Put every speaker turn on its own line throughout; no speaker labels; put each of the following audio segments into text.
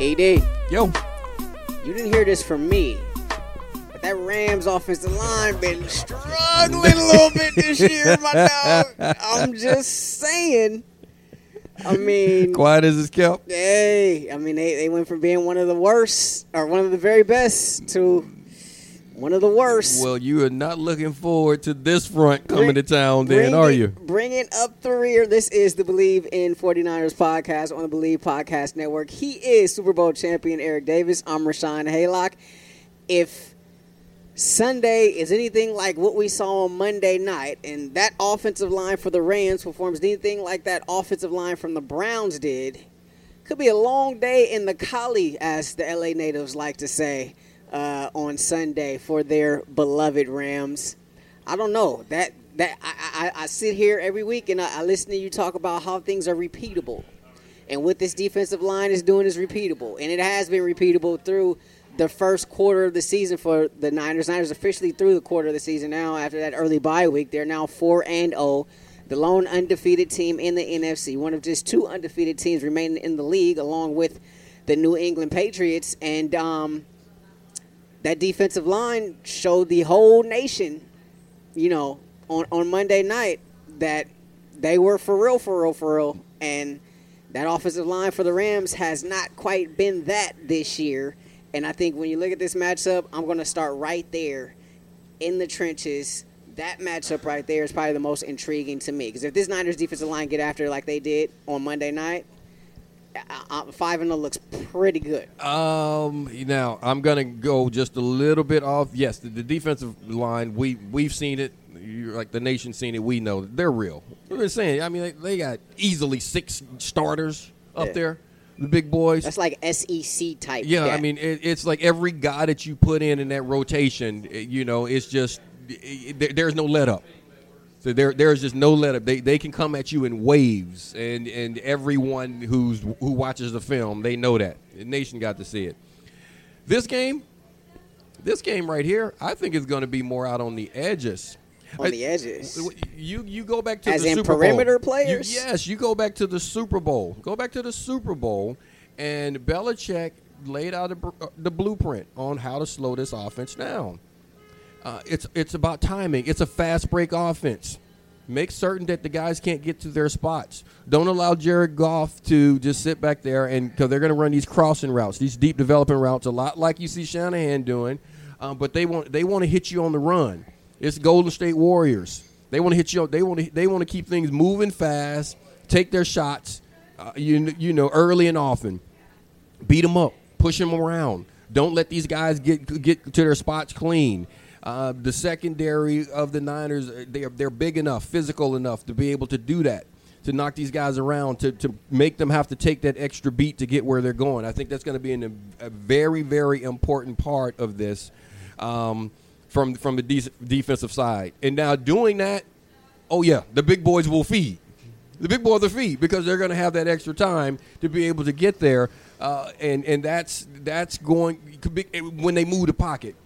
AD,
Yo,
you didn't hear this from me, but that Rams offensive line been struggling a little bit this year, my dog. I'm just saying. I mean,
quiet as it's kept.
hey, I mean they, they went from being one of the worst or one of the very best to one of the worst.
Well, you are not looking forward to this front coming
Bring-
to town, then, are
it-
you?
Bring it up the rear. This is the Believe in 49ers podcast on the Believe Podcast Network. He is Super Bowl champion Eric Davis. I'm Rashawn Haylock. If Sunday is anything like what we saw on Monday night, and that offensive line for the Rams performs anything like that offensive line from the Browns did, could be a long day in the Coli, as the LA natives like to say, uh, on Sunday for their beloved Rams. I don't know that that I, I, I sit here every week and I, I listen to you talk about how things are repeatable, and what this defensive line is doing is repeatable, and it has been repeatable through the first quarter of the season for the Niners. Niners officially through the quarter of the season now after that early bye week. They're now four and zero. The lone undefeated team in the NFC, one of just two undefeated teams remaining in the league, along with the New England Patriots. And um, that defensive line showed the whole nation, you know, on, on Monday night that they were for real, for real, for real. And that offensive line for the Rams has not quite been that this year. And I think when you look at this matchup, I'm going to start right there in the trenches. That matchup right there is probably the most intriguing to me. Because if this Niners defensive line get after like they did on Monday night, I- I- five and zero looks pretty good.
Um, now I'm gonna go just a little bit off. Yes, the, the defensive line we we've seen it. You're like the nation's seen it. We know they're real. Been saying. I mean, they, they got easily six starters up
Yeah.
there, the big boys.
That's like SEC type.
Yeah, I mean, it, it's like every guy that you put in in that rotation, eh, you know, it's just eh, there, there's no let up. So there, there's just no let up. They, they can come at you in waves, and, and everyone who's who watches the film, they know that. The nation got to see it. This game, this game right here, I think is going to be more out on the edges.
on the edges.
You you go back to
As
the
in
Super Bowl.
perimeter
You-
players?
yes, you go back to the Super Bowl. Go back to the Super Bowl, and Belichick laid out a, uh, the blueprint on how to slow this offense down. Uh, it's it's about timing. It's a fast break offense. Make certain that the guys can't get to their spots. Don't allow Jared Goff to just sit back there and because they're going to run these crossing routes, these deep developing routes, a lot like you see Shanahan doing. Um, but they want they want to hit you on the run. It's Golden State Warriors. They want to hit you. They want to they want to keep things moving fast, take their shots. Uh, you you know early and often beat them up, push them around. Don't let these guys get get to their spots clean. Uh, the secondary of the Niners, uh, they're they're big enough, physical enough to be able to do that, to knock these guys around, to, to make them have to take that extra beat to get where they're going. I think that's going to be an, a very very important part of this um, from from the de- defensive side. And now doing that, oh yeah, the big boys will feed. The big boys will feed because they're going to have that extra time to be able to get there, uh, and and that's that's going when they move the pocket.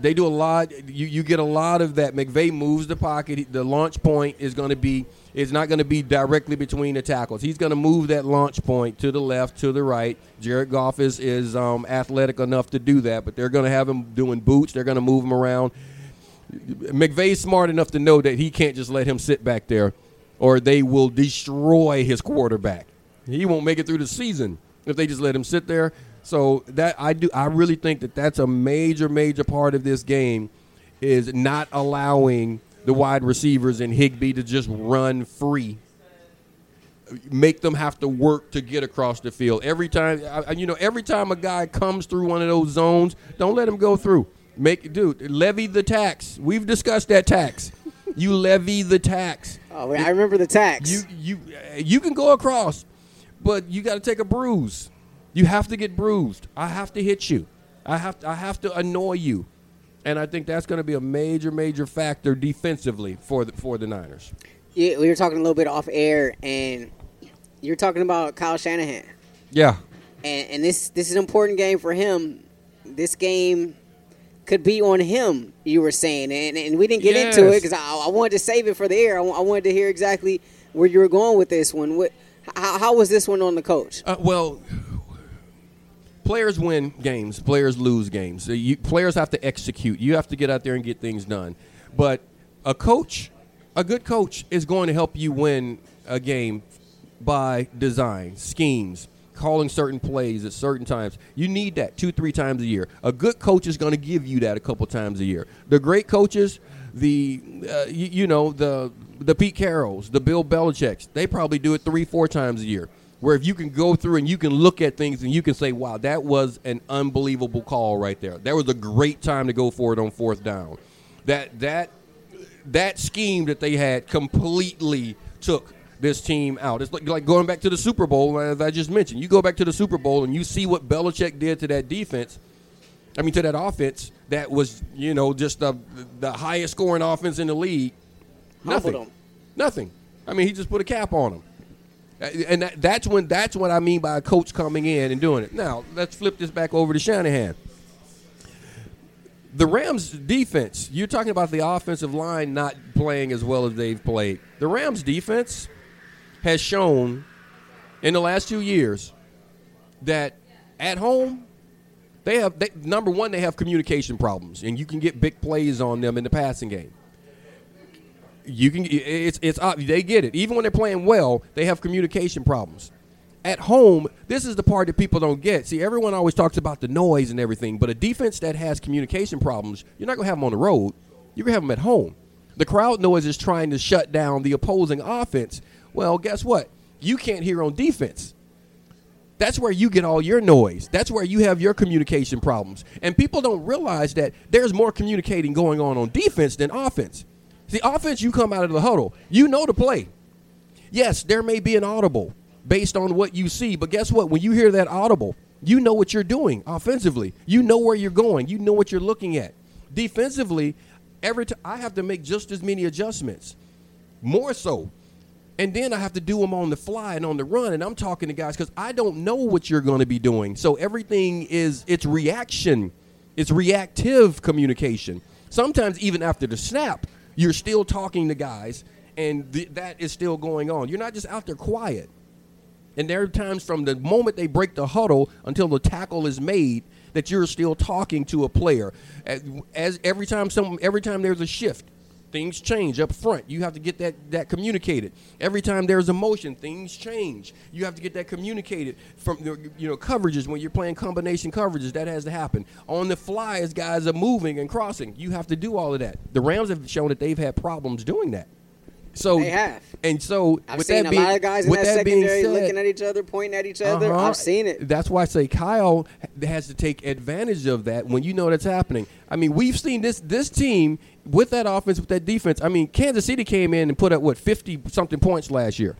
They do a lot. You, you get a lot of that. McVay moves the pocket. The launch point is going to be is not going to be directly between the tackles. He's going to move that launch point to the left, to the right. Jared Goff is is um, athletic enough to do that, but they're going to have him doing boots. They're going to move him around. McVay's smart enough to know that he can't just let him sit back there, or they will destroy his quarterback. He won't make it through the season if they just let him sit there. So that I do, I really think that that's a major, major part of this game is not allowing the wide receivers and Higbee to just run free. Make them have to work to get across the field every time. You know, every time a guy comes through one of those zones, don't let him go through. Make dude levy the tax. We've discussed that tax. You levy the tax.
Oh, I remember the tax.
You you you can go across, but you got to take a bruise. You have to get bruised. I have to hit you. I have to, I have to annoy you, and I think that's going to be a major major factor defensively for the for the Niners.
Yeah, we were talking a little bit off air, and you're talking about Kyle Shanahan,
Yeah,
and, and this this is an important game for him. This game could be on him. You were saying, and, and we didn't get into it because I, I wanted to save it for the air. I, I wanted to hear exactly where you were going with this one. What, how, how was this one on the coach?
Uh, well, players win games, players lose games. You, players have to execute. You have to get out there and get things done. But a coach, a good coach, is going to help you win a game by design, schemes, calling certain plays at certain times. You need that two, three times a year. A good coach is going to give you that a couple times a year. The great coaches, the uh, you, you know the the Pete Carrolls, the Bill Belichick's, they probably do it three, four times a year. Where if you can go through and you can look at things and you can say, "Wow, that was an unbelievable call right there. That was a great time to go for it on fourth down." That that that scheme that they had completely took this team out. It's like, like going back to the Super Bowl, as I just mentioned. You go back to the Super Bowl and you see what Belichick did to that defense. I mean, to that offense that was, you know, just the, the highest scoring offense in the league. Nothing. Nothing. I mean, he just put a cap on them. Uh, and that, that's when that's what I mean by a coach coming in and doing it. Now, let's flip this back over to Shanahan. The Rams defense, you're talking about the offensive line not playing as well as they've played. The Rams defense has shown in the last two years that at home they have they, number one they have communication problems and you can get big plays on them in the passing game you can it's it's they get it. Even when they're playing well they have communication problems. At home this is the part that people don't get. See everyone always talks about the noise and everything but a defense that has communication problems you're not going to have them on the road. You're going to have them at home. The crowd noise is trying to shut down the opposing offense. Well guess what? You can't hear on defense. That's where you get all your noise. That's where you have your communication problems. And people don't realize that there's more communicating going on on defense than offense. See, offense, you come out of the huddle, you know the play. Yes, there may be an audible based on what you see, but guess what? When you hear that audible, you know what you're doing offensively. You know where you're going. You know what you're looking at. Defensively, every time I have to make just as many adjustments, more so and then I have to do them on the fly and on the run. And I'm talking to guys because I don't know what you're going to be doing. So everything is it's reaction, it's reactive communication. Sometimes even after the snap, you're still talking to guys, and th- that is still going on. You're not just out there quiet. And there are times from the moment they break the huddle until the tackle is made that you're still talking to a player. As, as every time some every time there's a shift, things change up front. You have to get that that communicated. Every time there's a motion, things change. You have to get that communicated from the, you know coverages when you're playing combination coverages. That has to happen on the fly as guys are moving and crossing. You have to do all of that. The Rams have shown that they've had problems doing that. So
They have.
and so
I've
with
seen
that
a
being,
lot of guys in that,
that
secondary
said,
looking at each other, pointing at each other.
uh-huh.
I've seen it.
That's why I say Kyle has to take advantage of that when you know that's happening. I mean, we've seen this this team with that offense, with that defense. I mean, Kansas City came in and put up what fifty something points last year.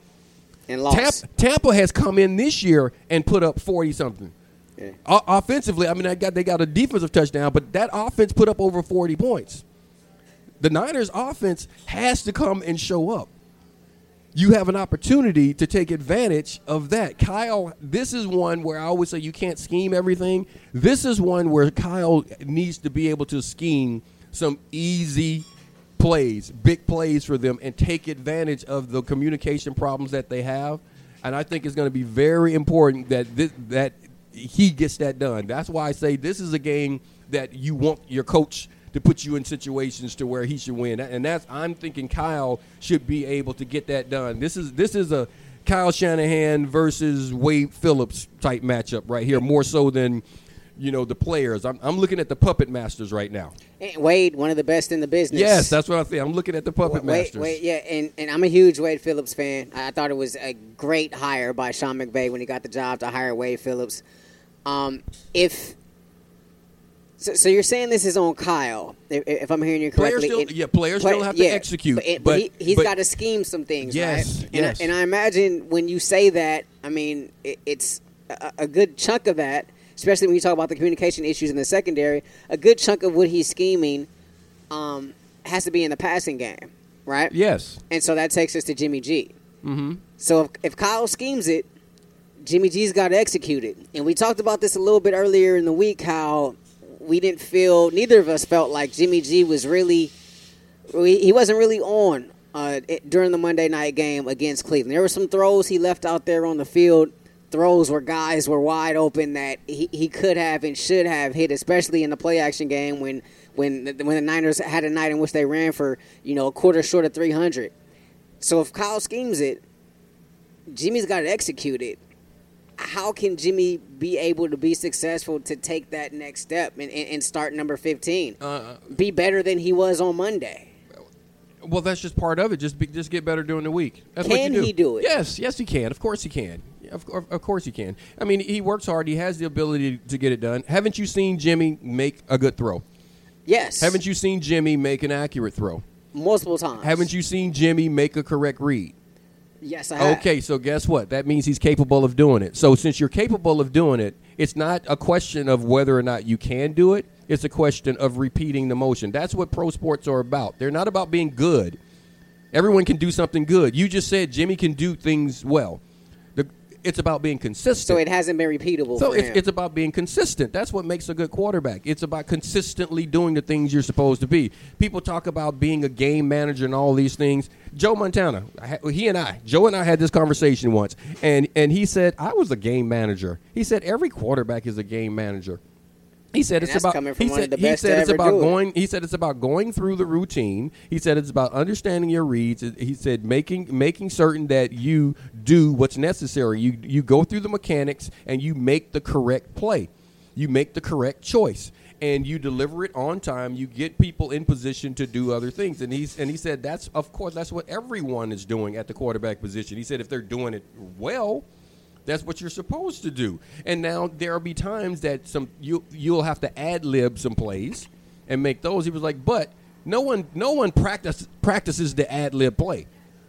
And lost.
Tampa, Tampa has come in this year and put up forty something.
Yeah.
O- offensively, I mean, they got they got a defensive touchdown, but that offense put up over forty points. The Niners' offense has to come and show up. You have an opportunity to take advantage of that. Kyle, this is one where I always say you can't scheme everything. This is one where Kyle needs to be able to scheme some easy plays, big plays for them, and take advantage of the communication problems that they have. And I think it's going to be very important that this, that he gets that done. That's why I say this is a game that you want your coach to put you in situations to where he should win. And that's I'm thinking Kyle should be able to get that done. This is this is a Kyle Shanahan versus Wade Phillips type matchup right here, more so than you know the players. I'm, I'm looking at the puppet masters right now.
And Wade, one of the best in the business.
Yes, that's what I think. I'm looking at the puppet
Wade,
masters.
Wade, yeah, and, and I'm a huge Wade Phillips fan. I thought it was a great hire by Sean McVay when he got the job to hire Wade Phillips. Um, if So, so you're saying this is on Kyle, if, if I'm hearing you correctly.
Players
still-
yeah, players still have to execute,
But, it-
but-
but he, he's
but-
got to scheme some things,
Yes,
right? And,
yes.
I, and I imagine when you say that, I mean, it, it's a, a good chunk of that, especially when you talk about the communication issues in the secondary, a good chunk of what he's scheming um, has to be in the passing game, right?
Yes.
And so that takes us to Jimmy G.
Mm-hmm.
So if, if Kyle schemes it, Jimmy G's got to execute it. And we talked about this a little bit earlier in the week how we didn't feel, neither of us felt like Jimmy G was really, he wasn't really on uh, during the Monday night game against Cleveland. There were some throws he left out there on the field, throws where guys were wide open that he, he could have and should have hit, especially in the play action game when when the, when the Niners had a night in which they ran for you know a quarter short of 300. So if Kyle schemes it, Jimmy's got to execute it. How can Jimmy be able to be successful to take that next step and, and, and start number 15?
Uh,
be better than he was on Monday.
well, that's just part of it. Just be, just get better during the week. That's what
Can
you do.
he do it?
Yes, yes, he can. Of course, he can. Of, of, of course, he can. I mean, he works hard. He has the ability to get it done. Haven't you seen Jimmy make a good throw?
Yes.
Haven't you seen Jimmy make an accurate throw?
Multiple times.
Haven't you seen Jimmy make a correct read?
Yes, I have.
Okay, so guess what? That means he's capable of doing it. So since you're capable of doing it, it's not a question of whether or not you can do it. It's a question of repeating the motion. That's what pro sports are about. They're not about being good. Everyone can do something good. You just said Jimmy can do things well. It's about being consistent.
So it hasn't been repeatable
So it's, it's about being consistent. That's what makes a good quarterback. It's about consistently doing the things you're supposed to be. People talk about being a game manager and all these things. Joe Montana, he and I, Joe and I had this conversation once, and and he said I was a game manager. He said every quarterback is a game manager. He said
And
it's about.
coming from
he
one of
said, he said it's about
do it.
going. He said it's about going through the routine. He said it's about understanding your reads. He said making making certain that you do what's necessary. You you go through the mechanics and you make the correct play. You make the correct choice and you deliver it on time. You get people in position to do other things. And he's and he said that's of course that's what everyone is doing at the quarterback position. He said if they're doing it well, that's what you're supposed to do. And now there'll be times that some you you'll have to ad lib some plays and make those. He was like, but no one no one practice practices the ad lib play.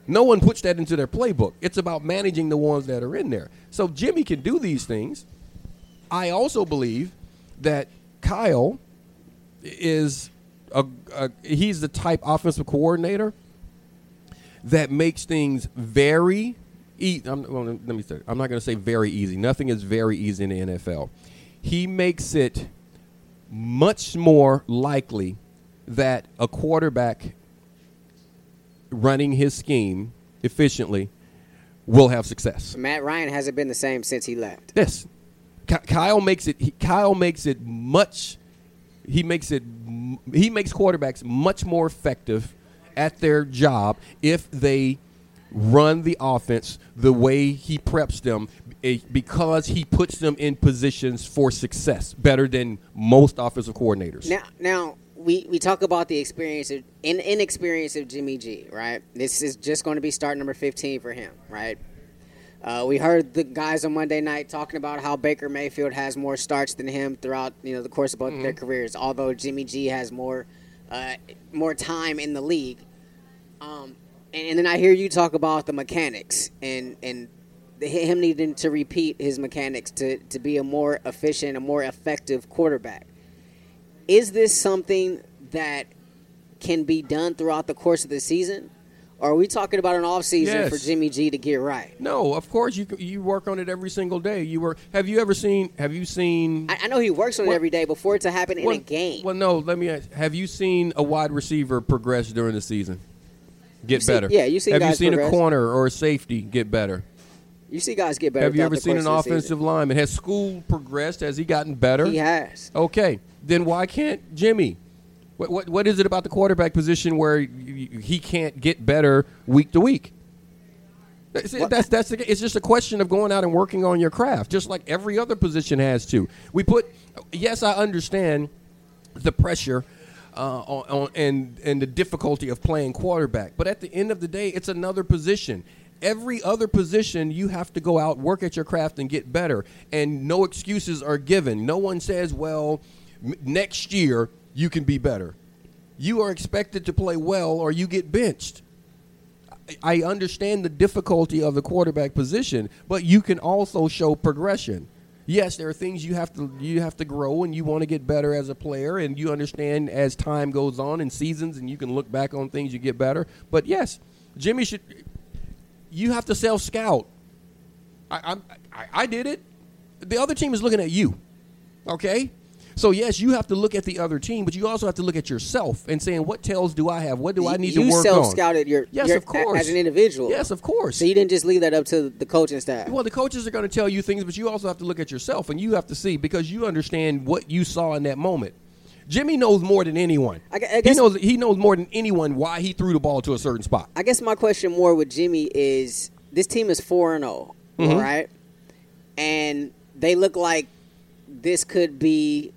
No one puts that into their playbook. It's about managing the ones that are in there. So Jimmy can do these things. I also believe that Kyle is a, a he's the type offensive coordinator that makes things very easy. I'm, well, let me say, I'm not going to say very easy. Nothing is very easy in the NFL. He makes it much more likely that a quarterback running his scheme efficiently will have success.
Matt Ryan hasn't been the same since he left.
Yes, Kyle makes it. He, Kyle makes it much. He makes it. He makes quarterbacks much more effective at their job if they run the offense the way he preps them, eh, because he puts them in positions for success better than most offensive coordinators.
Now, now we, we talk about the experience of in, inexperience of Jimmy G, right? This is just going to be start number fifteen for him, right? Uh, we heard the guys on Monday night talking about how Baker Mayfield has more starts than him throughout you know the course of both their careers. Although Jimmy G has more uh, more time in the league, um, and, then I hear you talk about the mechanics and and him needing to repeat his mechanics to to be a more efficient, a more effective quarterback. Is this something that can be done throughout the course of the season? Or are we talking about an off season
Yes.
for Jimmy G to get right?
No, of course you you work on it every single day. You work. Have you ever seen? Have you seen?
I, I know he works on it every day, before for it to happen in a game,
Well, no. Let me ask. Have you seen a wide receiver progress during the season? Get
see-
better.
yeah, you see
Have you seen
progress.
a corner or a safety get better?
you see guys get better.
Have you ever seen an offensive lineman? Has school progressed? Has he gotten better?
season. He has.
Okay, then why can't Jimmy? What, what what is it about the quarterback position where he can't get better week to week? That's that's, that's the, it's just a question of going out and working on your craft, just like every other position has to. We put yes, I understand the pressure uh, on, on and and the difficulty of playing quarterback, but at the end of the day, it's another position. Every other position, you have to go out, work at your craft, and get better. And no excuses are given. No one says, "Well, M- next year you can be better. You are expected to play well or you get benched. I- I understand the difficulty of the quarterback position, but you can also show progression. Yes, there are things you have to you have to grow and you want to get better as a player and you understand as time goes on and seasons and you can look back on things you get better. But yes, Jimmy should you have to self scout. I, I I did it. The other team is looking at you. Okay? So yes, you have to look at the other team, but you also have to look at yourself and saying, what tells do I have? What do I need
you
to work on?
You self
on?
scouted your,
Yes,
your
of course.
as an individual.
Yes, of course.
So you didn't just leave that up to the coaching staff.
Well, the coaches are going to tell you things, but you also have to look at yourself and you have to see because you understand what you saw in that moment. Jimmy knows more than anyone.
I I
he knows he knows more than anyone why he threw the ball to a certain spot.
I guess my question more with Jimmy is this team is 4 and 0,
Mm-hmm.
all right? And they look like this could be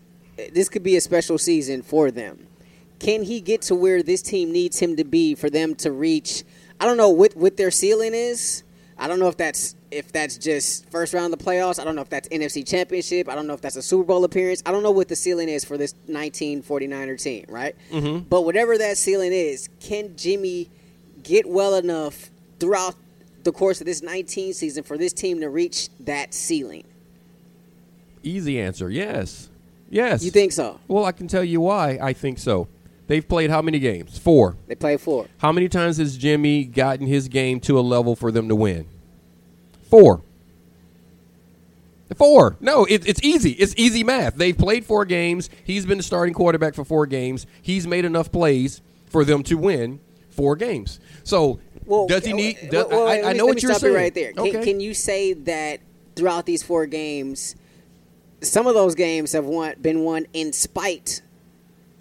this could be a special season for them. Can he get to where this team needs him to be for them to reach I don't know what what their ceiling is. I don't know if that's if that's just first round of the playoffs. I don't know if that's NFC Championship. I don't know if that's a Super Bowl appearance. I don't know what the ceiling is for this 1949er team, right? Mm-hmm. But whatever that ceiling is, can Jimmy get well enough throughout the course of this 19 season for this team to reach that ceiling?
Easy answer. Yes. Yes.
You think so?
Well, I can tell you why I think so. They've played how many games? 4.
They play four.
How many times has Jimmy gotten his game to a level for them to win? Four. Four. No, it, it's easy. It's easy math. They've played four games. He's been the starting quarterback for four games. He's made enough plays for them to win four games. So,
Well,
does he need? does-
well,
I, I know
let
what
me
you're saying.
right there. Can,
Okay.
can you say that throughout these four games, some of those games have won, been won in spite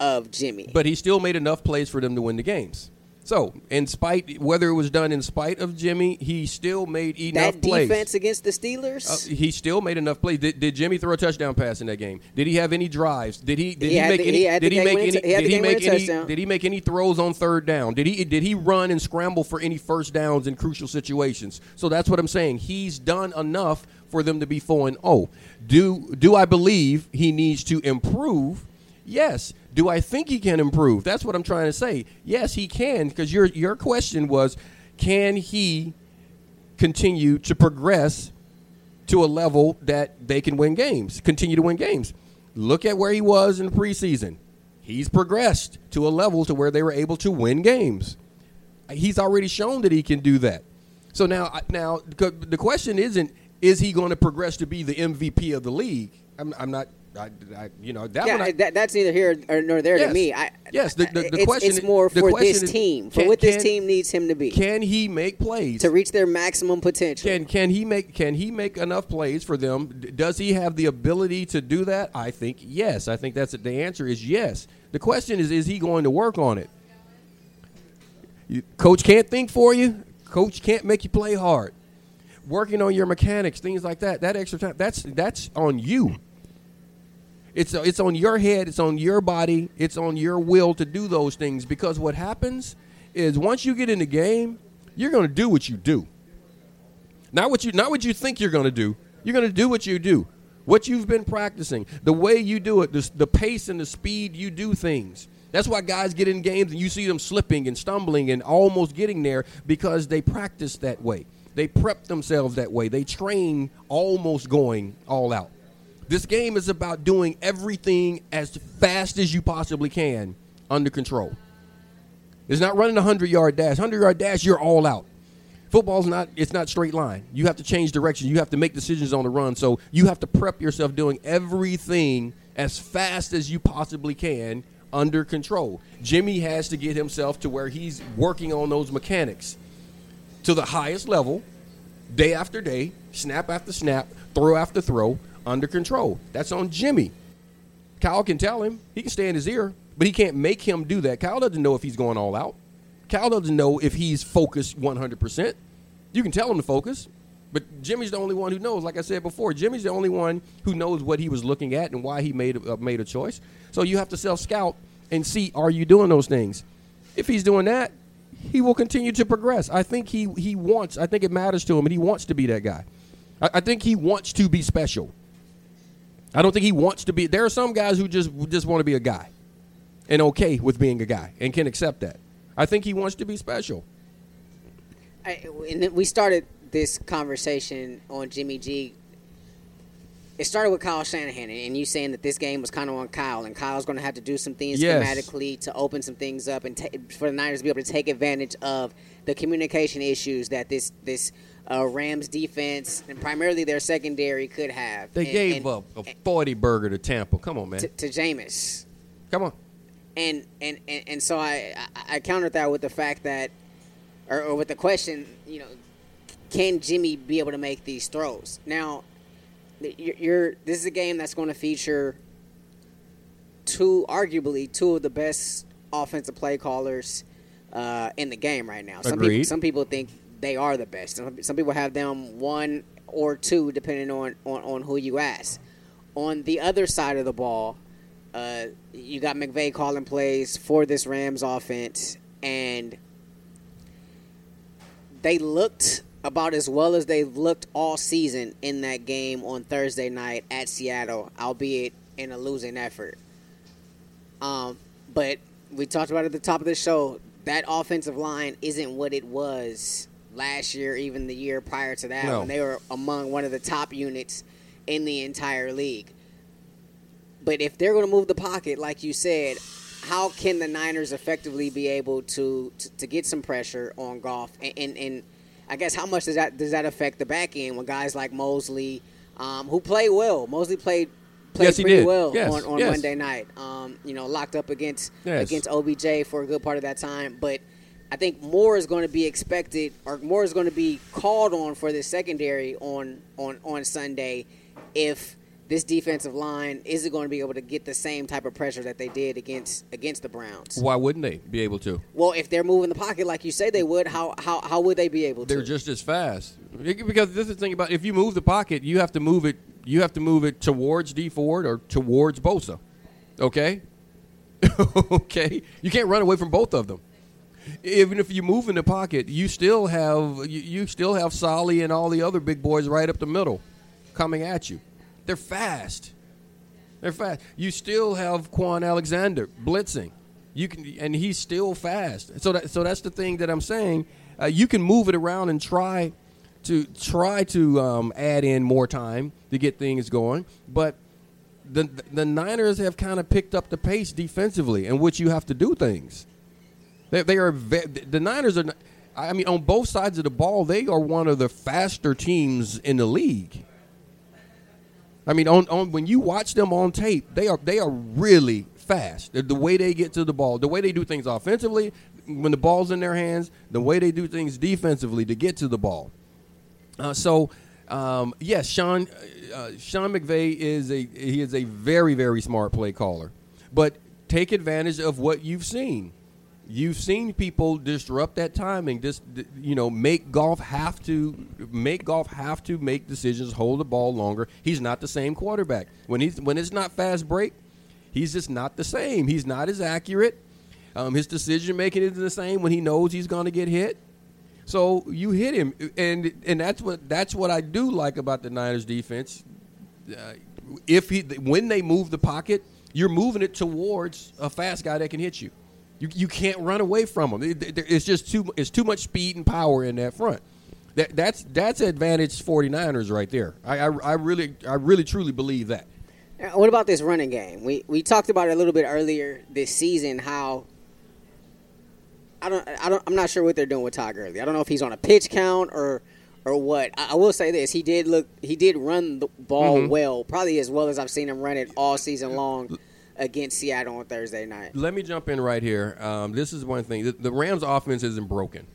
of Jimmy?
but he still made enough plays for them to win the games. So, in spite, whether it was done in spite of Jimmy, he still made enough
that
plays.
defense against the Steelers,
Uh, he still made enough plays. Did, did Jimmy throw a touchdown pass in that game? Did he have any drives? Did he did
He
he, make
the-
any
he
did he make any
t- he
did he make any did he make any throws on third down? Did he did he run and scramble for any first downs in crucial situations? So that's what I'm saying. He's done enough for them to be 4 and 0. Do do I believe he needs to improve? Yes. Do I think he can improve? That's what I'm trying to say. Yes, he can because your your question was can he continue to progress to a level that they can win games, continue to win games. Look at where he was in the preseason. He's progressed to a level to where they were able to win games. He's already shown that he can do that. So now, now the question isn't is he going to progress to be the MVP of the league? I'm, I'm not. I, I, you know that
yeah,
one. I,
that, that's neither here nor there
Yes.
to me. I,
Yes, the- the- the
it's,
question
it's
is-
more for this
is,
team, for
can-
what this
can-
team needs him to be
can he make plays
to reach their maximum potential.
Can can he make can he make enough plays for them? Does he have the ability to do that? I think yes. I think that's the answer is yes. The question is is he going to work on it? You, coach can't think for you. Coach can't make you play hard. Working on your mechanics, things like that. That extra time that's that's on you. It's it's on your head, it's on your body, it's on your will to do those things because what happens is once you get in the game, you're going to do what you do. Not what you not what you think you're going to do. You're going to do what you do. What you've been practicing, the way you do it, the, the pace and the speed you do things. That's why guys get in games and you see them slipping and stumbling and almost getting there because they practice that way. They prep themselves that way. They train almost going all out. This game is about doing everything as fast as you possibly can under control. It's not running a 100 yard dash. 100 yard dash, you're all out. Football's not it's not straight line. You have to change direction. You have to make decisions on the run. So you have to prep yourself doing everything as fast as you possibly can under control. Jimmy has to get himself to where he's working on those mechanics to the highest level, day after day, snap after snap, throw after throw, under control. That's on Jimmy. Kyle can tell him. He can stay in his ear, but he can't make him do that. Kyle doesn't know if he's going all out. Kyle doesn't know if he's focused 100%. You can tell him to focus, but Jimmy's the only one who knows. Like I said before, Jimmy's the only one who knows what he was looking at and why he made a, uh, made a choice. So you have to self scout and see are you doing those things. If he's doing that, he will continue to progress. I think he he wants. I think it matters to him, and he wants to be that guy. I, I think he wants to be special. I don't think he wants to be. There are some guys who just just want to be a guy, and okay with being a guy, and can accept that. I think he wants to be special.
I, and we started this conversation on Jimmy G. It started with Kyle Shanahan and you saying that this game was kind of on Kyle, and Kyle's going to have to do some things
Yes.
schematically to open some things up and ta- for the Niners to be able to take advantage of the communication issues that this this uh, Rams defense and primarily their secondary could have.
They
And-
gave
and-
up a forty burger to Tampa. Come on, man.
to, to Jameis.
Come on.
and and and, and so I, I I countered that with the fact that, or, or with the question, you know, can Jimmy be able to make these throws? Now, you're, you're this is a game that's going to feature two, arguably two of the best offensive play callers uh, in the game right now. Some people, some people think they are the best. Some, some people have them one or two, depending on, on, on who you ask. On the other side of the ball, uh, you got McVay calling plays for this Rams offense, and they looked about as well as they've looked all season in that game on Thursday night at Seattle, albeit in a losing effort. Um, but we talked about at the top of the show. That offensive line isn't what it was last year, even the year prior to that,
No.
when they were among one of the top units in the entire league. But if they're going to move the pocket, like you said, how can the Niners effectively be able to to, to get some pressure on Goff? And, and, and I guess how much does that does that affect the back end when guys like Moseley, um, who played well, Moseley played played
Yes,
pretty
did.
well
Yes,
on, on
yes.
Monday night. Um, you know, locked up against against OBJ for a good part of that time, but. I think more is going to be expected, or more is going to be called on for the secondary on on on Sunday, if this defensive line isn't going to be able to get the same type of pressure that they did against against the Browns.
Why wouldn't they be able to?
Well, if they're moving the pocket like you say they would, how how, how would they be able to?
They're just as fast. Because this is the thing about if you move the pocket, you have to move it. You have to move it towards Dee Ford or towards Bosa. Okay. okay. You can't run away from both of them. Even if you move in the pocket, you still have you, you still have Solly and all the other big boys right up the middle, coming at you. They're fast. They're fast. You still have Kwon Alexander blitzing. You can, and he's still fast. So that, so that's the thing that I'm saying. Uh, you can move it around and try to try to um, add in more time to get things going, but the the Niners have kind of picked up the pace defensively, in which you have to do things. They, they are ve- the Niners are. I mean, on both sides of the ball, they are one of the faster teams in the league. I mean, on, on when you watch them on tape, they are they are really fast. The, the way they get to the ball, the way they do things offensively, when the ball's in their hands, the way they do things defensively to get to the ball. Uh, so, um, yes, Sean uh, Sean McVay is a he is a very very smart play caller, but take advantage of what you've seen. You've seen people disrupt that timing. Just you know, make Goff have to make Goff have to make decisions, hold the ball longer. He's not the same quarterback when he's when it's not fast break. He's just not the same. He's not as accurate. Um, his decision making isn't the same when he knows he's going to get hit. So you hit him, and and that's what that's what I do like about the Niners defense. Uh, if he when they move the pocket, you're moving it towards a fast guy that can hit you. You, you can't run away from them. It- it- it's just too it's too much speed and power in that front. That that's that's advantage 49ers right there. I, I I really I really truly believe that.
What about this running game? We we talked about it a little bit earlier this season. How I don't I don't I'm not sure what they're doing with Todd Gurley. I don't know if he's on a pitch count or or what. I, I will say this: he did look he did run the ball
Mhm.
well, probably as well as I've seen him run it all season long against Seattle on Thursday night.
Let me jump in right here. Um, this is one thing. The, the Rams' offense isn't broken.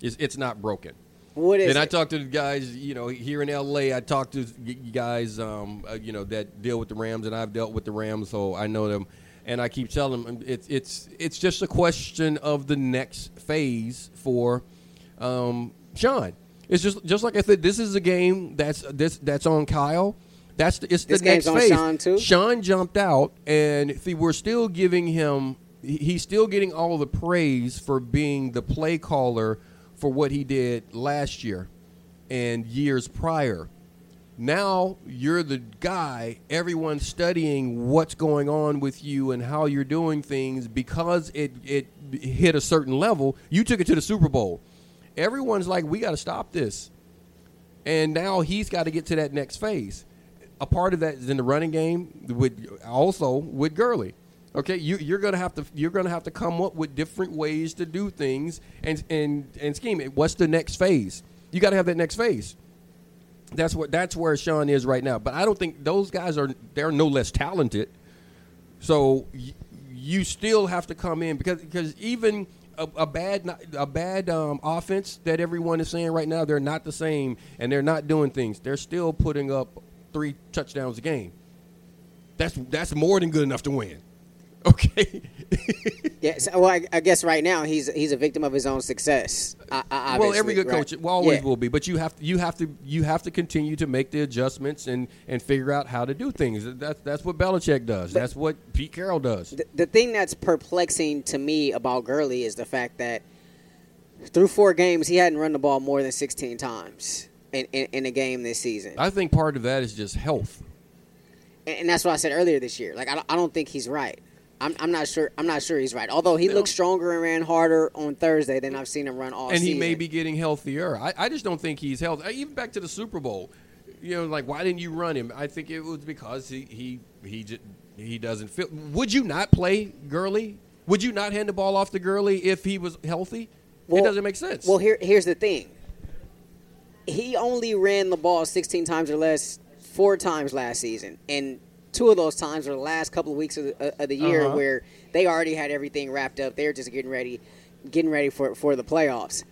It's, it's not broken.
What is
and I
it?
talked to the guys, you know, here in LA. I talked to guys, um, uh, you know, that deal with the Rams, and I've dealt with the Rams, so I know them. And I keep telling them it's it's it's just a question of the next phase for um, Sean. It's just just like I said. This is a game that's this that's on Kyle. That's the, it's
This
the next phase.
Sean, too?
Sean jumped out, and see, we're still giving him. He's still getting all the praise for being the play caller for what he did last year and years prior. Now you're the guy. Everyone's studying what's going on with you and how you're doing things because it it hit a certain level. You took it to the Super Bowl. Everyone's like, we got to stop this, and now he's got to get to that next phase. A part of that is in the running game with also with Gurley. Okay, you, you're gonna have to you're gonna have to come up with different ways to do things and and and scheme it. What's the next phase? You got to have that next phase. That's what that's where Sean is right now. But I don't think those guys are they're no less talented. So y- you still have to come in because because even a, a bad a bad um, offense that everyone is saying right now they're not the same and they're not doing things. They're still putting up three touchdowns a game. That's that's more than good enough to win. Okay.
Yeah, so, well, I, I guess right now he's he's a victim of his own success. I, I,
well, every good
right?
coach well, always
Yeah.
will be, but you have to you have to you have to continue to make the adjustments and and figure out how to do things. That's that's what Belichick does. that's what Pete Carroll does.
The, the thing that's perplexing to me about Gurley is the fact that through four games he hadn't run the ball more than 16 times in, in, in a game this season,
I think part of that is just health.
and, and that's what I said earlier this year. Like I don't, I don't think he's right. I'm, I'm not sure. I'm not sure he's right. Although he
No.
looked stronger and ran harder on Thursday than I've seen him run all
and he
season.
may be getting healthier. I, I just don't think he's healthy. Uh, even back to the Super Bowl, you know, like why didn't you run him? I think it was because he he he just, he doesn't feel. Would you not play Gurley? Would you not hand the ball off to Gurley if he was healthy?
Well-
it doesn't make sense.
Well, here here's the thing. He only ran the ball 16 times or less four times last season, and two of those times were the last couple of weeks of the, of the year
Uh-huh.
where they already had everything wrapped up. They were just getting ready, getting ready for for the playoffs.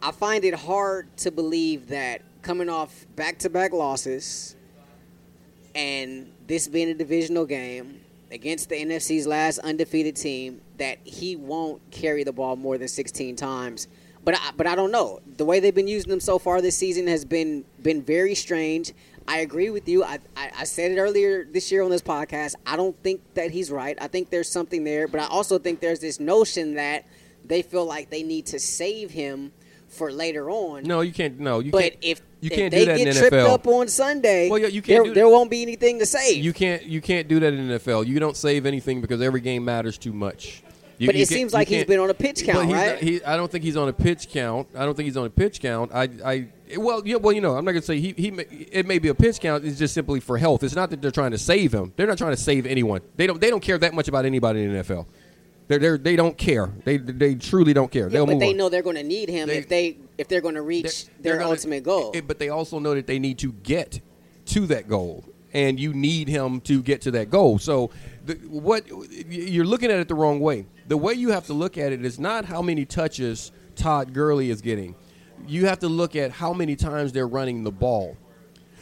I find it hard to believe that coming off back-to-back losses and this being a divisional game against the NFC's last undefeated team, that he won't carry the ball more than 16 times. But I, but I don't know. The way they've been using them so far this season has been been very strange. I agree with you. I, I, I said it earlier this year on this podcast. I don't think that he's right. I think there's something there, but I also think there's this notion that they feel like they need to save him for later on.
no, you can't. No, you
But
can't.
if,
you
if
can't
they
do that
get
in the
tripped
NFL.
up on Sunday,
Well, you can't
there,
do
there won't be anything to save.
You can't you can't do that in the NFL. You don't save anything because every game matters too much. You-
But
you
it seems like he's been on a pitch count, right?
not- he, I don't think he's on a pitch count. I don't think he's on a pitch count. I, I, well, yeah, well, you know, I'm not gonna say he, he, may, it may be a pitch count. It's just simply for health. It's not that they're trying to save him. They're not trying to save anyone. They don't, they don't care that much about anybody in the NFL. They're, they're, they don't care. They, they truly don't care.
Yeah,
They'll
but they
on.
know they're going to need him
They-
if they if they're going to
They're-
reach
they're
their
gonna-
ultimate goal.
it- but they also know that they need to get to that goal, and you need him to get to that goal. So, the, what you're looking at it the wrong way. The way you have to look at it is not how many touches Todd Gurley is getting. You have to look at how many times they're running the ball.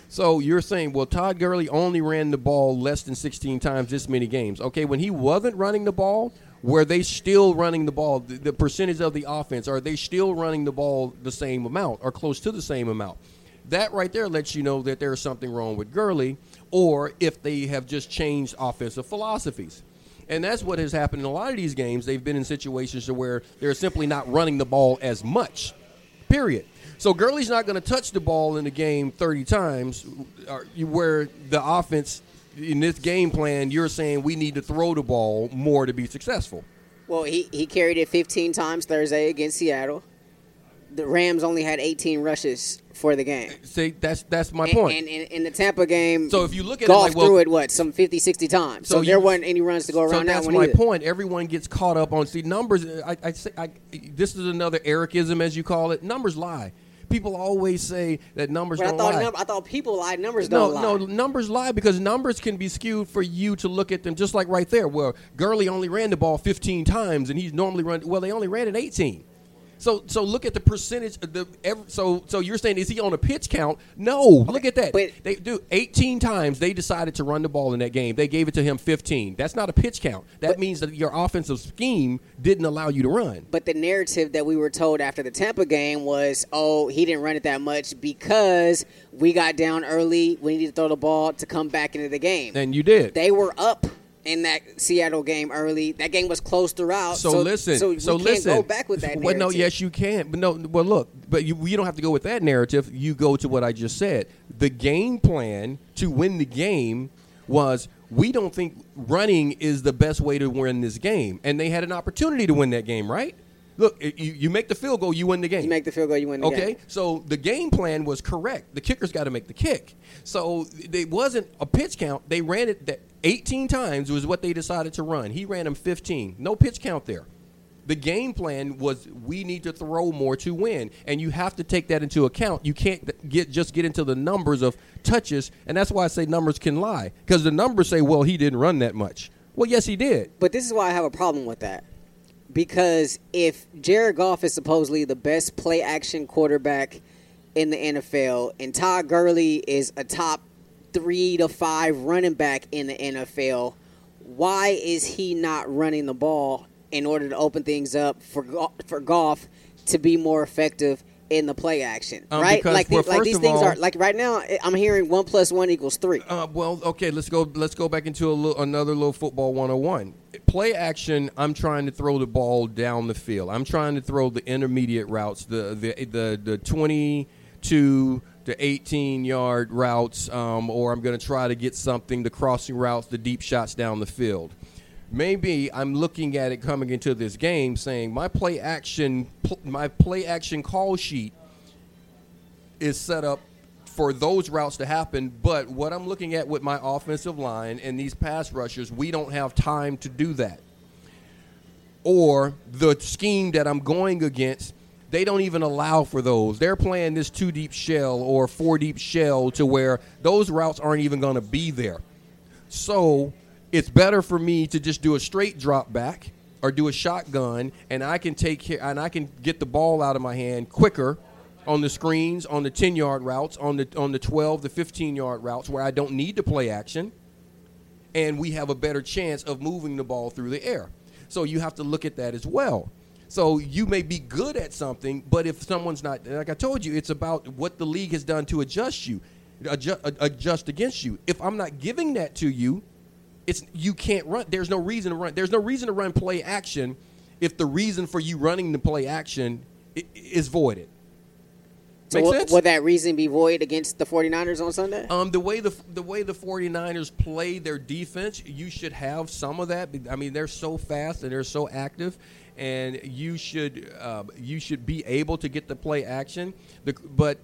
So you're saying, well, Todd Gurley only ran the ball less than 16 times this many games. Okay, when he wasn't running the ball, were they still running the ball? The, the percentage of the offense, are they still running the ball the same amount or close to the same amount? That right there lets you know that there's something wrong with Gurley, or if they have just changed offensive philosophies. And that's what has happened in a lot of these games. They've been in situations to where they're simply not running the ball as much. Period. So Gurley's not going to touch the ball in the game 30 times, where the offense in this game plan, you're saying we need to throw the ball more to be successful.
well, he he carried it 15 times Thursday against Seattle. The Rams only had 18 rushes for the game.
Eh, see, that's that's my
And,
point.
and, in the Tampa game,
So if you look at it
Goff
like, well-
through it, what some 50, 60 times. So,
So
there
you-
wasn't any runs to go
so
around
that's
that one
my
either.
point. Everyone gets caught up on see numbers. I, I say I, this is another Ericism, as you call it. Numbers lie. People always say that numbers
But I
don't
thought
lie.
num- I thought people lie, numbers
no,
don't lie.
no, numbers lie because numbers can be skewed for you to look at them just like right there. where Gurley only ran the ball 15 times and he's normally run. Well, they only ran it 18. So, so look at the percentage. Of the ev so, so you're saying is he on a pitch count? No, look at that.
but-
they do 18 times. They decided to run the ball in that game. They gave it to him 15. That's not a pitch count. That
But-
means that your offensive scheme didn't allow you to run.
But the narrative that we were told after the Tampa game was, oh, he didn't run it that much because we got down early. We needed to throw the ball to come back into the game.
And you did.
they were up in that Seattle game early. That game was close throughout.
So, listen,
so,
so listen.
can't go back with that.
Well, no, yes, you can. But no, well, look, but you, you don't have to go with that narrative. You go to what I just said. The game plan to win the game was we don't think running is the best way to win this game, and they had an opportunity to win that game, right? Look, you, you make the field goal, you win the game.
You make the field goal, you win the
Okay,
game.
Okay, so the game plan was correct. The kicker's got to make the kick. So it wasn't a pitch count. They ran it 18 times was what they decided to run. He ran them 15. No pitch count there. The game plan was we need to throw more to win, and you have to take that into account. You can't get just get into the numbers of touches, and that's why I say numbers can lie because the numbers say, well, he didn't run that much. Well, yes, he did.
But this is why I have a problem with that. Because if Jared Goff is supposedly the best play action quarterback in the NFL, and Todd Gurley is a top three to five running back in the NFL, why is he not running the ball in order to open things up for for Goff to be more effective in the play action?
Um,
right?
because,
Like, the- like these things
all-
are like right now. I'm hearing one plus one equals three.
Uh, well, okay, let's go. Let's go back into a little, another little football 101. Play action. I'm trying to throw the ball down the field. I'm trying to throw the intermediate routes, the the the, the 22 to 18 yard routes, um, or I'm going to try to get something, the crossing routes, the deep shots down the field. Maybe I'm looking at it coming into this game, saying my play action, pl- my play action call sheet is set up for those routes to happen. But what I'm looking at with my offensive line and these pass rushers, we don't have time to do that. Or the scheme that I'm going against, they don't even allow for those. They're playing this two deep shell or four deep shell to where those routes aren't even going to be there. So it's better for me to just do a straight drop back or do a shotgun, and I can take and I can get the ball out of my hand quicker on the screens, on the ten yard routes, on the on the twelve, the fifteen yard routes where I don't need to play action, and we have a better chance of moving the ball through the air. So you have to look at that as well. So you may be good at something, but if someone's not, like I told you, it's about what the league has done to adjust you, adjust, adjust against you. If I'm not giving that to you, it's you can't run. There's no reason to run. There's no reason to run play action if the reason for you running the play action is voided.
So
Make
will,
sense?
will that reason be void against the 49ers on Sunday?
Um, the way the the way the 49ers play their defense, you should have some of that. I mean, they're so fast and they're so active, and you should uh, you should be able to get the play action. The, but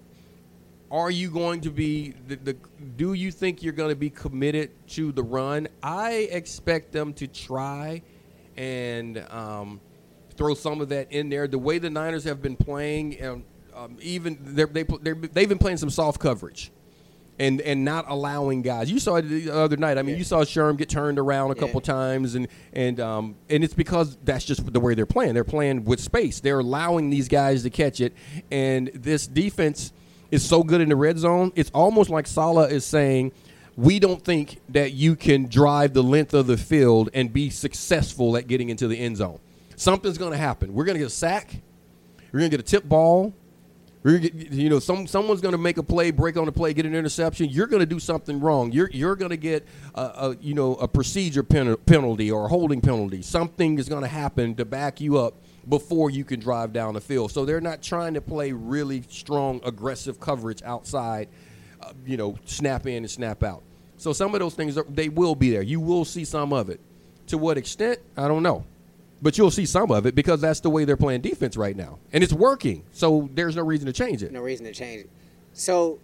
are you going to be the, the do you think you're going to be committed to the run? I expect them to try and um, throw some of that in there. The way the Niners have been playing, um, um, even they're, they they've been playing some soft coverage. And, and not allowing guys. You saw it the other night. I mean, you saw Sherm get turned around a couple
Yeah.
times, and and um, and it's because that's just the way they're playing. They're playing with space. They're allowing these guys to catch it, and this defense is so good in the red zone. It's almost like Saleh is saying, "We don't think that you can drive the length of the field and be successful at getting into the end zone. Something's going to happen. We're going to get a sack. We're going to get a tip ball." We're gonna get- you know, some someone's going to make a play, break on the play, get an interception. You're going to do something wrong. You're you're going to get a, a you know a procedure pen, penalty or a holding penalty. Something is going to happen to back you up before you can drive down the field. So they're not trying to play really strong, aggressive coverage outside. Uh, you know, snap in and snap out. So some of those things are, they will be there. You will see some of it. To what extent, I don't know. But you'll see some of it because that's the way they're playing defense right now. And it's working. So there's no reason to change it.
no reason to change it. So,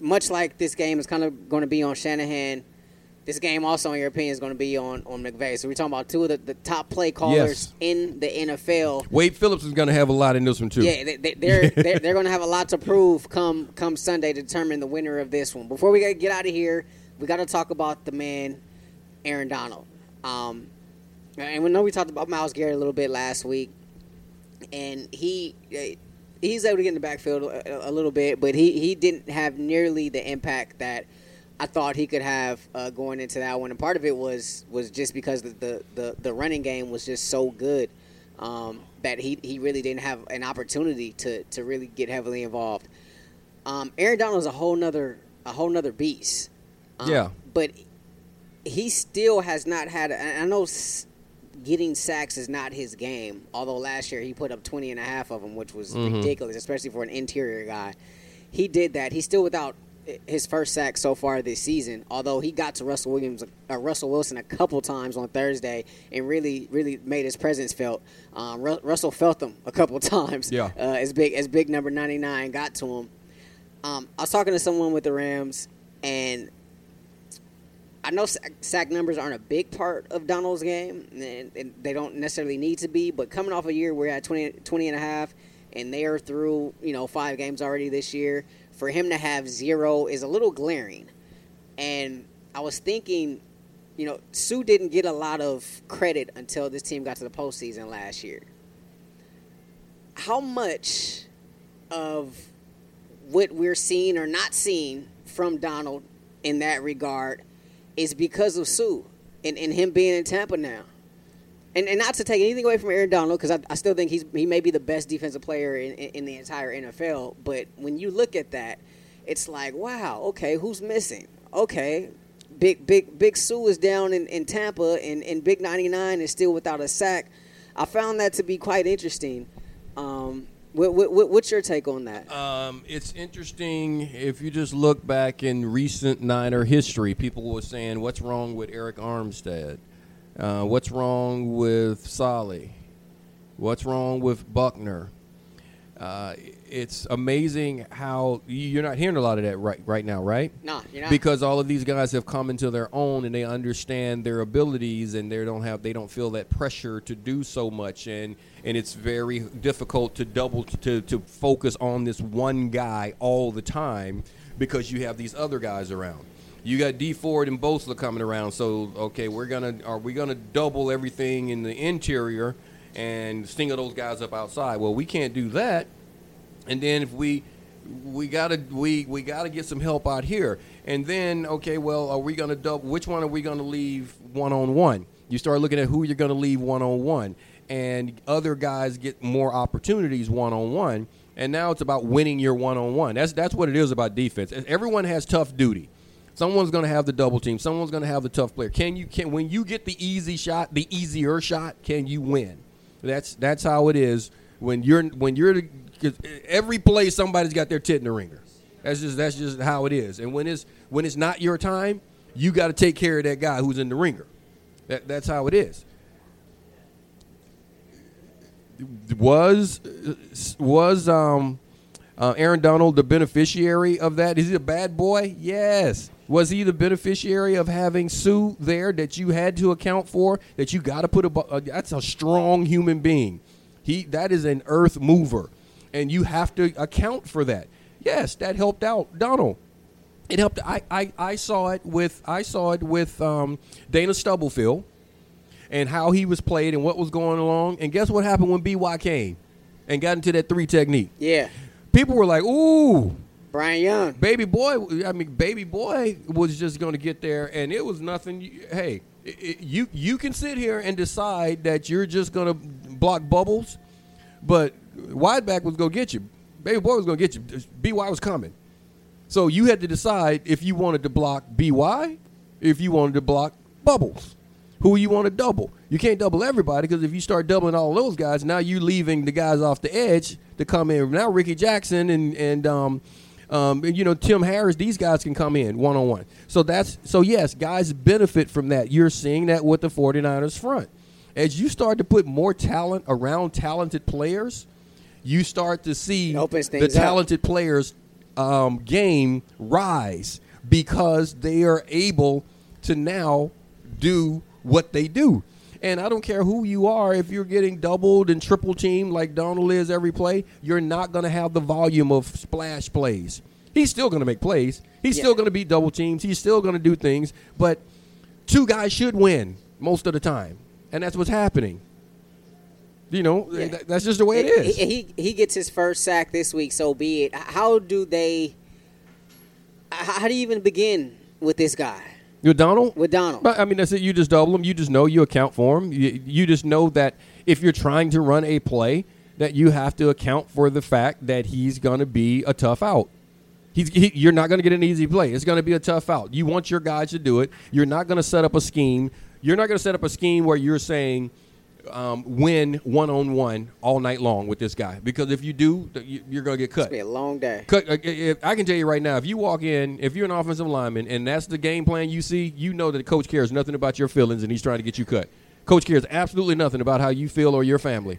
much like this game is kind of going to be on Shanahan, this game also, in your opinion, is going to be on, on McVay. So, we're talking about two of the, the top play callers
Yes.
in the NFL.
Wade Phillips is going to have a lot in this one, too.
Yeah, they, they, they're they're, they're going to have a lot to prove come come Sunday to determine the winner of this one. Before we get out of here, we got to talk about the man, Aaron Donald. Um, and we know we talked about Myles Garrett a little bit last week, and he eh, he's able to get in the backfield a, a little bit, but he, he didn't have nearly the impact that I thought he could have uh, going into that one. And part of it was was just because the the, the, the running game was just so good um, that he, he really didn't have an opportunity to, to really get heavily involved. Um, Aaron Donald is a whole nother a whole nother beast. Um,
Yeah.
but he still has not had. I know getting sacks is not his game. Although last year he put up 20 and a half of them, which was ridiculous, especially for an interior guy. He did that. He's still without his first sack so far this season. Although he got to Russell Williams, uh, Russell Wilson a couple times on Thursday and really, really made his presence felt. Um, Ru- Russell felt them a couple times.
Yeah.
Uh, as big as big number 99 got to him. Um, I was talking to someone with the Rams, and I know sack, sack numbers aren't a big part of Donald's game, and, and they don't necessarily need to be. But coming off a year where at 20, 20 and a half, and they are through you know five games already this year, for him to have zero is a little glaring. And I was thinking, you know, Suh didn't get a lot of credit until this team got to the postseason last year. How much of what we're seeing or not seeing from Donald in that regard is because of Suh and, and him being in Tampa now. And, and not to take anything away from Aaron Donald, because I, I still think he's he may be the best defensive player in, in, in the entire NFL. But when you look at that, it's like, wow, okay, who's missing? Okay, big big big Suh is down in, in Tampa, and, and Big ninety nine is still without a sack. I found that to be quite interesting. Um, what, what, what's your take on that?
Um, it's interesting if you just look back in recent Niner history. People were saying, "What's wrong with Arik Armstead? Uh, what's wrong with Solly? What's wrong with Buckner?" Uh, it's amazing how you're not hearing a lot of that right right now, right?
No, you're not.
because all of these guys have come into their own and they understand their abilities and they don't have they don't feel that pressure to do so much and and it's very difficult to double to to focus on this one guy all the time because you have these other guys around. You got Dee Ford and Bosa coming around, so okay, we're gonna are we gonna double everything in the interior and single those guys up outside? Well, we can't do that. And then if we we gotta we we gotta get some help out here. And then okay well are we gonna double which one are we gonna leave one on one you start looking at who you're gonna leave one on one and other guys get more opportunities one on one and now it's about winning your one on one that's that's what it is about defense. Everyone has tough duty Someone's going to have the double team. Someone's going to have the tough player. Can you can when you get the easy shot, the easier shot, can you win? That's that's how it is when you're when you're every play somebody's got their tit in the ringer. That's just that's just how it is. And when it's when it's not your time, you got to take care of that guy who's in the ringer. That, that's how it is. Was was um, uh, Aaron Donald the beneficiary of that? Is he a bad boy? Yes. Was he the beneficiary of having Suh there that you had to account for? That you got to put a, uh, that's a strong human being. He that is an earth mover, and you have to account for that. Yes, that helped out Donald. It helped. I, I, I saw it with I saw it with um, Dana Stubblefield, and how he was played and what was going along. And guess what happened when BY came and got into that three technique?
yeah,
People were like, "Ooh,
Bryant Young.
baby boy." I mean, baby boy was just going to get there, and it was nothing. Hey, it, it- you you can sit here and decide that you're just going to block bubbles, but wideback was going to get you. Baby boy was going to get you. BY was coming. So you had to decide if you wanted to block by, if you wanted to block bubbles. Who you want to double? You can't double everybody because if you start doubling all those guys, now you're leaving the guys off the edge to come in. Now Rickey Jackson and and um, um, you know Tim Harris, these guys can come in one on one. So that's so yes, guys benefit from that. You're seeing that with the 49ers front. As you start to put more talent around talented players, you start to see the
things up.
talented players um, game rise because they are able to now do what they do. And I don't care who you are, if you're getting doubled and triple teamed like Donald is every play, you're not going to have the volume of splash plays. He's still going to make plays. He's
Yeah.
still going to be double teams. He's still going to do things. But two guys should win most of the time. And that's what's happening. You know,
Yeah.
th- that's just the way it is.
He, he he gets his first sack this week, so be it. How do they? How do you even begin with this guy?
With Donald?
With Donald.
But I mean, that's it. You just double them. You just know you account for them. You, you just know that if you're trying to run a play, that you have to account for the fact that he's going to be a tough out. He's, he, you're not going to get an easy play. It's going to be a tough out. You want your guys to do it. You're not going to set up a scheme. You're not going to set up a scheme where you're saying um, win one on one all night long with this guy because if you do, you're going to get cut.
It's be a long day.
Cut, uh, if, I can tell you right now, if you walk in, if you're an offensive lineman and that's the game plan you see, you know that the coach cares nothing about your feelings and he's trying to get you cut. Coach cares absolutely nothing about how you feel or your family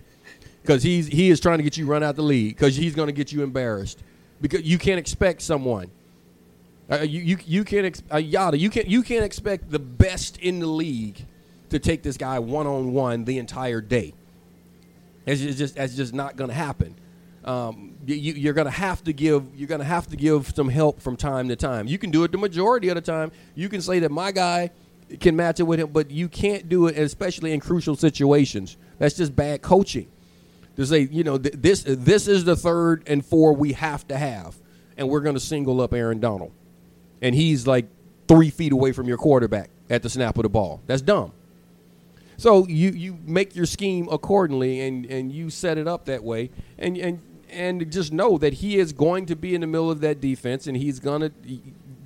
because he's he is trying to get you run out the league because he's going to get you embarrassed because you can't expect someone. Uh, you you you can't ex- uh, yada you can't you can't expect the best in the league to take this guy one on one the entire day. It's just that's just not going to happen. Um, you, are going to have to give you're going to have to give some help from time to time. You can do it the majority of the time. You can say that my guy can match it with him, but you can't do it, especially in crucial situations. That's just bad coaching to say, you know, th- this this is the third and four we have to have, and we're going to single up Aaron Donald, and he's like three feet away from your quarterback at the snap of the ball. That's dumb. So you you make your scheme accordingly, and and you set it up that way, and and and just know that he is going to be in the middle of that defense, and he's gonna.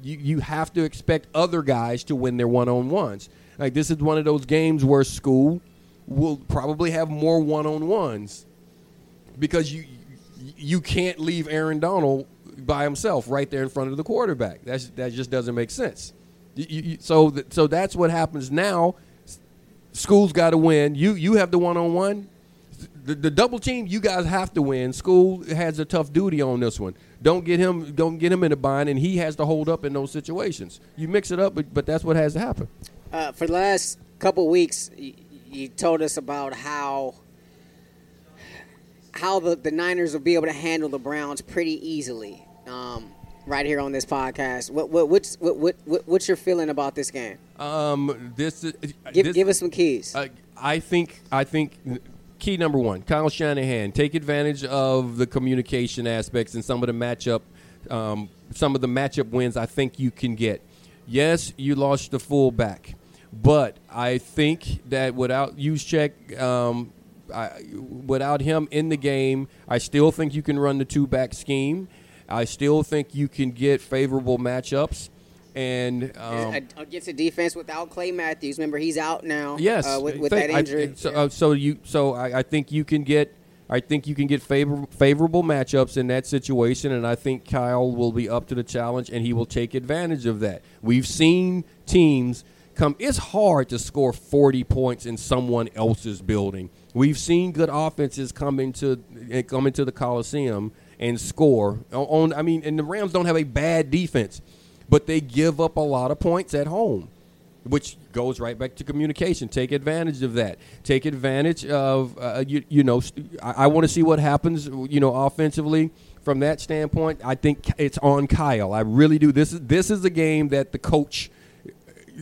You, you have to expect other guys to win their one on ones. Like this is one of those games where Skule will probably have more one on ones because you you can't leave Aaron Donald by himself right there in front of the quarterback. That's that just doesn't make sense. You, you, so th- so that's what happens now. Skule's got to win. You you have the one on one. The double team, you guys have to win. School has a tough duty on this one. Don't get him, don't get him in a bind, and he has to hold up in those situations. You mix it up, but, but that's what has to happen.
Uh, for the last couple weeks, you, you told us about how how the, the Niners will be able to handle the Browns pretty easily. Um, right here on this podcast. What what what's what, what, what what's your feeling about this game?
Um, this is
give
this,
give us some keys.
Uh, I think I think key number one, Kyle Shanahan, take advantage of the communication aspects and some of the matchup, um, some of the matchup wins. I think you can get. Yes, you lost the fullback, but I think that without Juszczyk, um, I, without him in the game, I still think you can run the two back scheme. I still think you can get favorable matchups. And um,
against a defense without Clay Matthews, remember he's out now.
Yes,
uh, with, with that injury.
I, so, uh, so, you, so I, I, think you can get, I think you can get favor, favorable matchups in that situation, and I think Kyle will be up to the challenge, and he will take advantage of that. We've seen teams come. It's hard to score forty points in someone else's building. We've seen good offenses come into come into the Coliseum and score. On, I mean, and the Rams don't have a bad defense, but they give up a lot of points at home, which goes right back to communication. Take advantage of that. Take advantage of uh, you, you know. I, I want to see what happens. You know, offensively from that standpoint. I think it's on Kyle. I really do. This is this is a game that the coach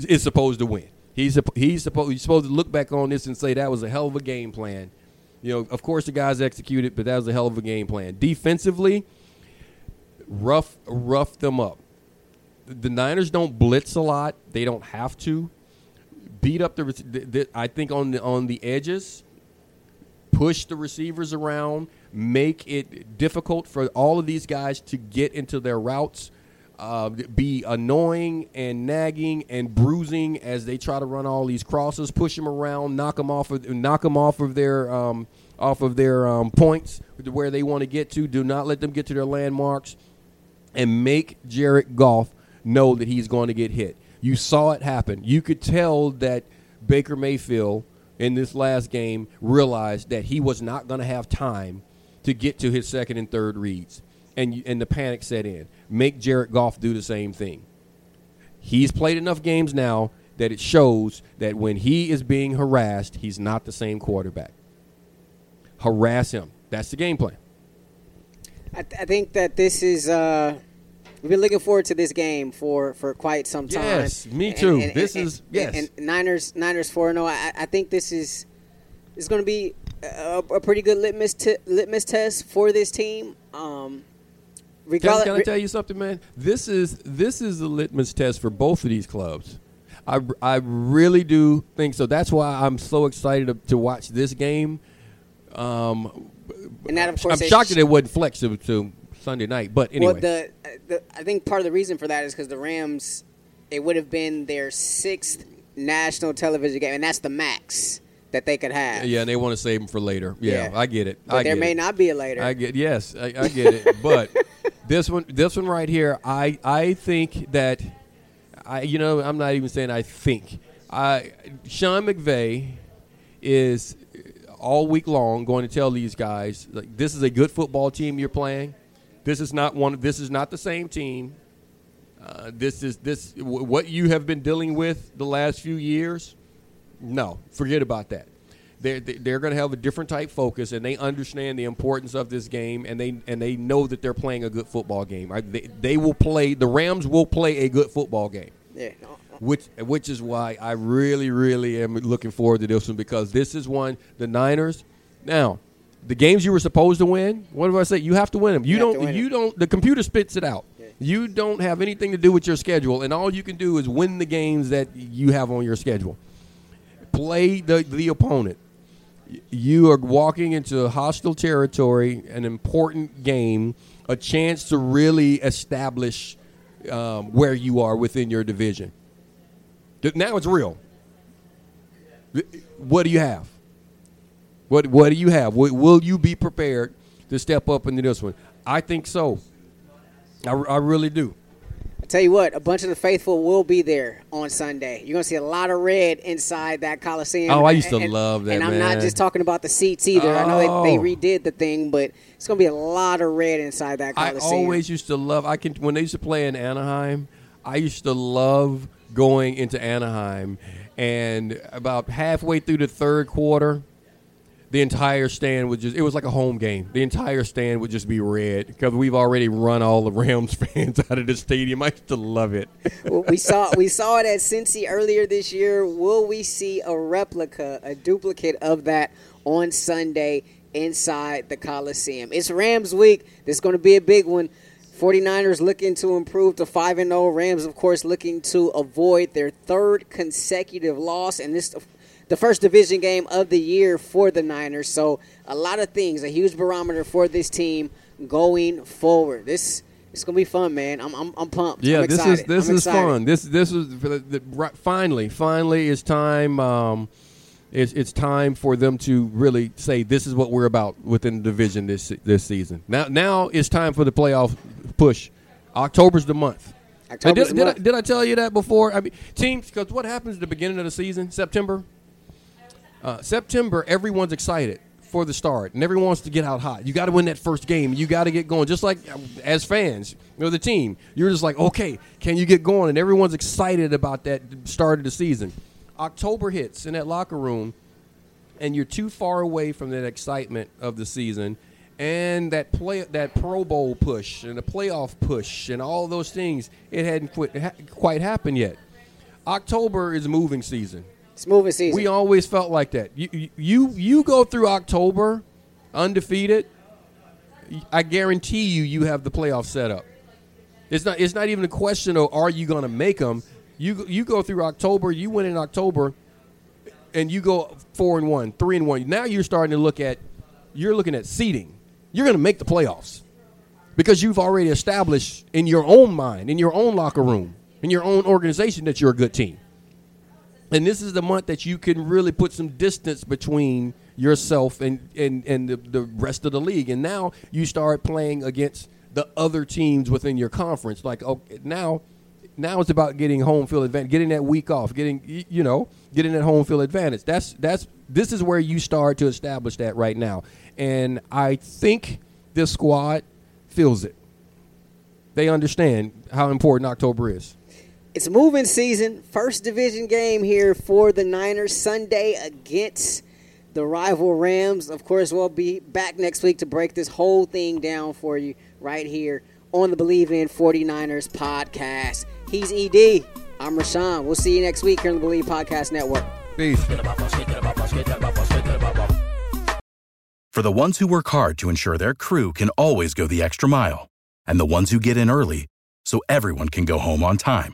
is supposed to win. He's he's supposed he's supposed to look back on this and say that was a hell of a game plan you know, of course the guys executed, but that was a hell of a game plan. Defensively, rough rough them up. The Niners don't blitz a lot; they don't have to. Beat up the, the, the I think on the on the edges, push the receivers around, make it difficult for all of these guys to get into their routes uh, be annoying and nagging and bruising as they try to run all these crosses, push them around, knock them off of knock them off of their um, off of their um, points where they want to get to. Do not let them get to their landmarks, and make Jared Goff know that he's going to get hit. You saw it happen. You could tell that Baker Mayfield in this last game realized that he was not going to have time to get to his second and third reads, and and the panic set in make Jared Goff do the same thing. He's played enough games now that it shows that when he is being harassed, he's not the same quarterback. Harass him. That's the game plan.
I, th- I think that this is. Uh, we've been looking forward to this game for, for quite some time.
Yes, me too. And, and, this and, is yes.
And, Niners Niners four zero. Oh. I, I think this is is going to be a, a, pretty good litmus t- litmus test for this team. Um,
Regardless, can, can I tell you something, man? This is this is the litmus test for both of these clubs. I, I really do think so. That's why I'm so excited to, to watch this game. Um,
and that, of course,
I'm shocked that it wasn't flex to, to Sunday night. But anyway,
Well, the, the I think part of the reason for that is because the Rams, it would have been their sixth national television game, and that's the max that they could have.
yeah, and they want to save them for later. Yeah,
Yeah.
I get it.
But
I
there may
it.
not be a later.
I get yes, I, I get it. But this one, this one right here, I I think that I you know I'm not even saying I think. I Sean McVay is all week long going to tell these guys like this is a good football team you're playing. This is not one. This is not the same team. Uh, this is this w- what you have been dealing with the last few years. No, forget about that. They're they're going to have a different type focus, and they understand the importance of this game, and they and they know that they're playing a good football game. They, they will play. The Rams will play a good football game
yeah.
which which is why I really really am looking forward to this one because this is one the Niners. Now, the games you were supposed to win, what do I say? You have to win them. You,
You
don't. You
it.
don't. The computer spits it out.
Yeah.
You don't have anything to do with your schedule, and all you can do is win the games that you have on your schedule. Play the the opponent. You are walking into hostile territory, an important game, a chance to really establish um, where you are within your division. Now it's real. What do you have? What What do you have? Will, you be prepared to step up into this one? I think so. I, I really do.
Tell you what, a bunch of the faithful will be there on Sunday. You're going to see a lot of red inside that Coliseum.
Oh, I used to
And-
love that,
And I'm
man.
not just talking about the seats either. I know
Oh.
they, they oh. redid the thing, but it's going to be a lot of red inside that Coliseum.
I always used to love. I can when they used to play in Anaheim. I used to love going into Anaheim, and about halfway through the third quarter, the entire stand would just. It was like a home game. The entire stand would just be red because we've already run all the Rams fans out of the stadium. I used to love it.
Well, we saw we saw it at Cincy earlier this year. Will we see a replica, a duplicate of that on Sunday inside the Coliseum? It's Rams week. This is going to be a big one. 49ers looking to improve to 5 and 0. Rams of course looking to avoid their third consecutive loss and this the first division game of the year for the Niners. So, a lot of things, a huge barometer for this team going forward. This it's going to be fun, man. I'm I'm, I'm pumped.
Yeah,
I'm
this is this is fun. This this is for the, the, right, finally finally it's time. Um, it's it's time for them to really say this is what we're about within the division this this season. Now now it's time for the playoff push. October's the month.
October's
did,
the
did, I, did I tell you that before? I mean, teams, because what happens at the beginning of the season, September? Uh, September, everyone's excited for the start, and everyone wants to get out hot. You got to win that first game. You got to get going. Just like uh, as fans, know, the team, you're just like, okay, can you get going? And everyone's excited about that start of the season. October hits in that locker room, and you're too far away from that excitement of the season and that play that Pro Bowl push and the playoff push and all those things. It hadn't quit, ha- quite happened yet. October is moving season.
Moving season.
We always felt like that. You you you go through October undefeated. I guarantee you, you have the playoff set up. It's not. It's not even a question of are you going to make them. You you go through October. You win in October, and you go four and one, three and one. Now you're starting to look at. You're looking at seeding. You're going to make the playoffs because you've already established in your own mind, in your own locker room, in your own organization that you're a good team. And this is the month that you can really put some distance between yourself and, and, and the, the rest of the league. And now you start playing against the other teams within your conference. Like, okay, now now it's about getting home field advantage, getting that week off, getting you know, getting that home field advantage. That's that's this is where you start to establish that right now. And I think this squad feels it. They understand how important October is.
It's moving season. First division game here for the Niners Sunday against the rival Rams. Of course, we'll be back next week to break this whole thing down for you right here on the Believe in 49ers podcast. He's ED. I'm Rashawn. We'll see you next week here on the Believe Podcast Network.
Peace.
For the ones who work hard to ensure their crew can always go the extra mile, and the ones who get in early so everyone can go home on time,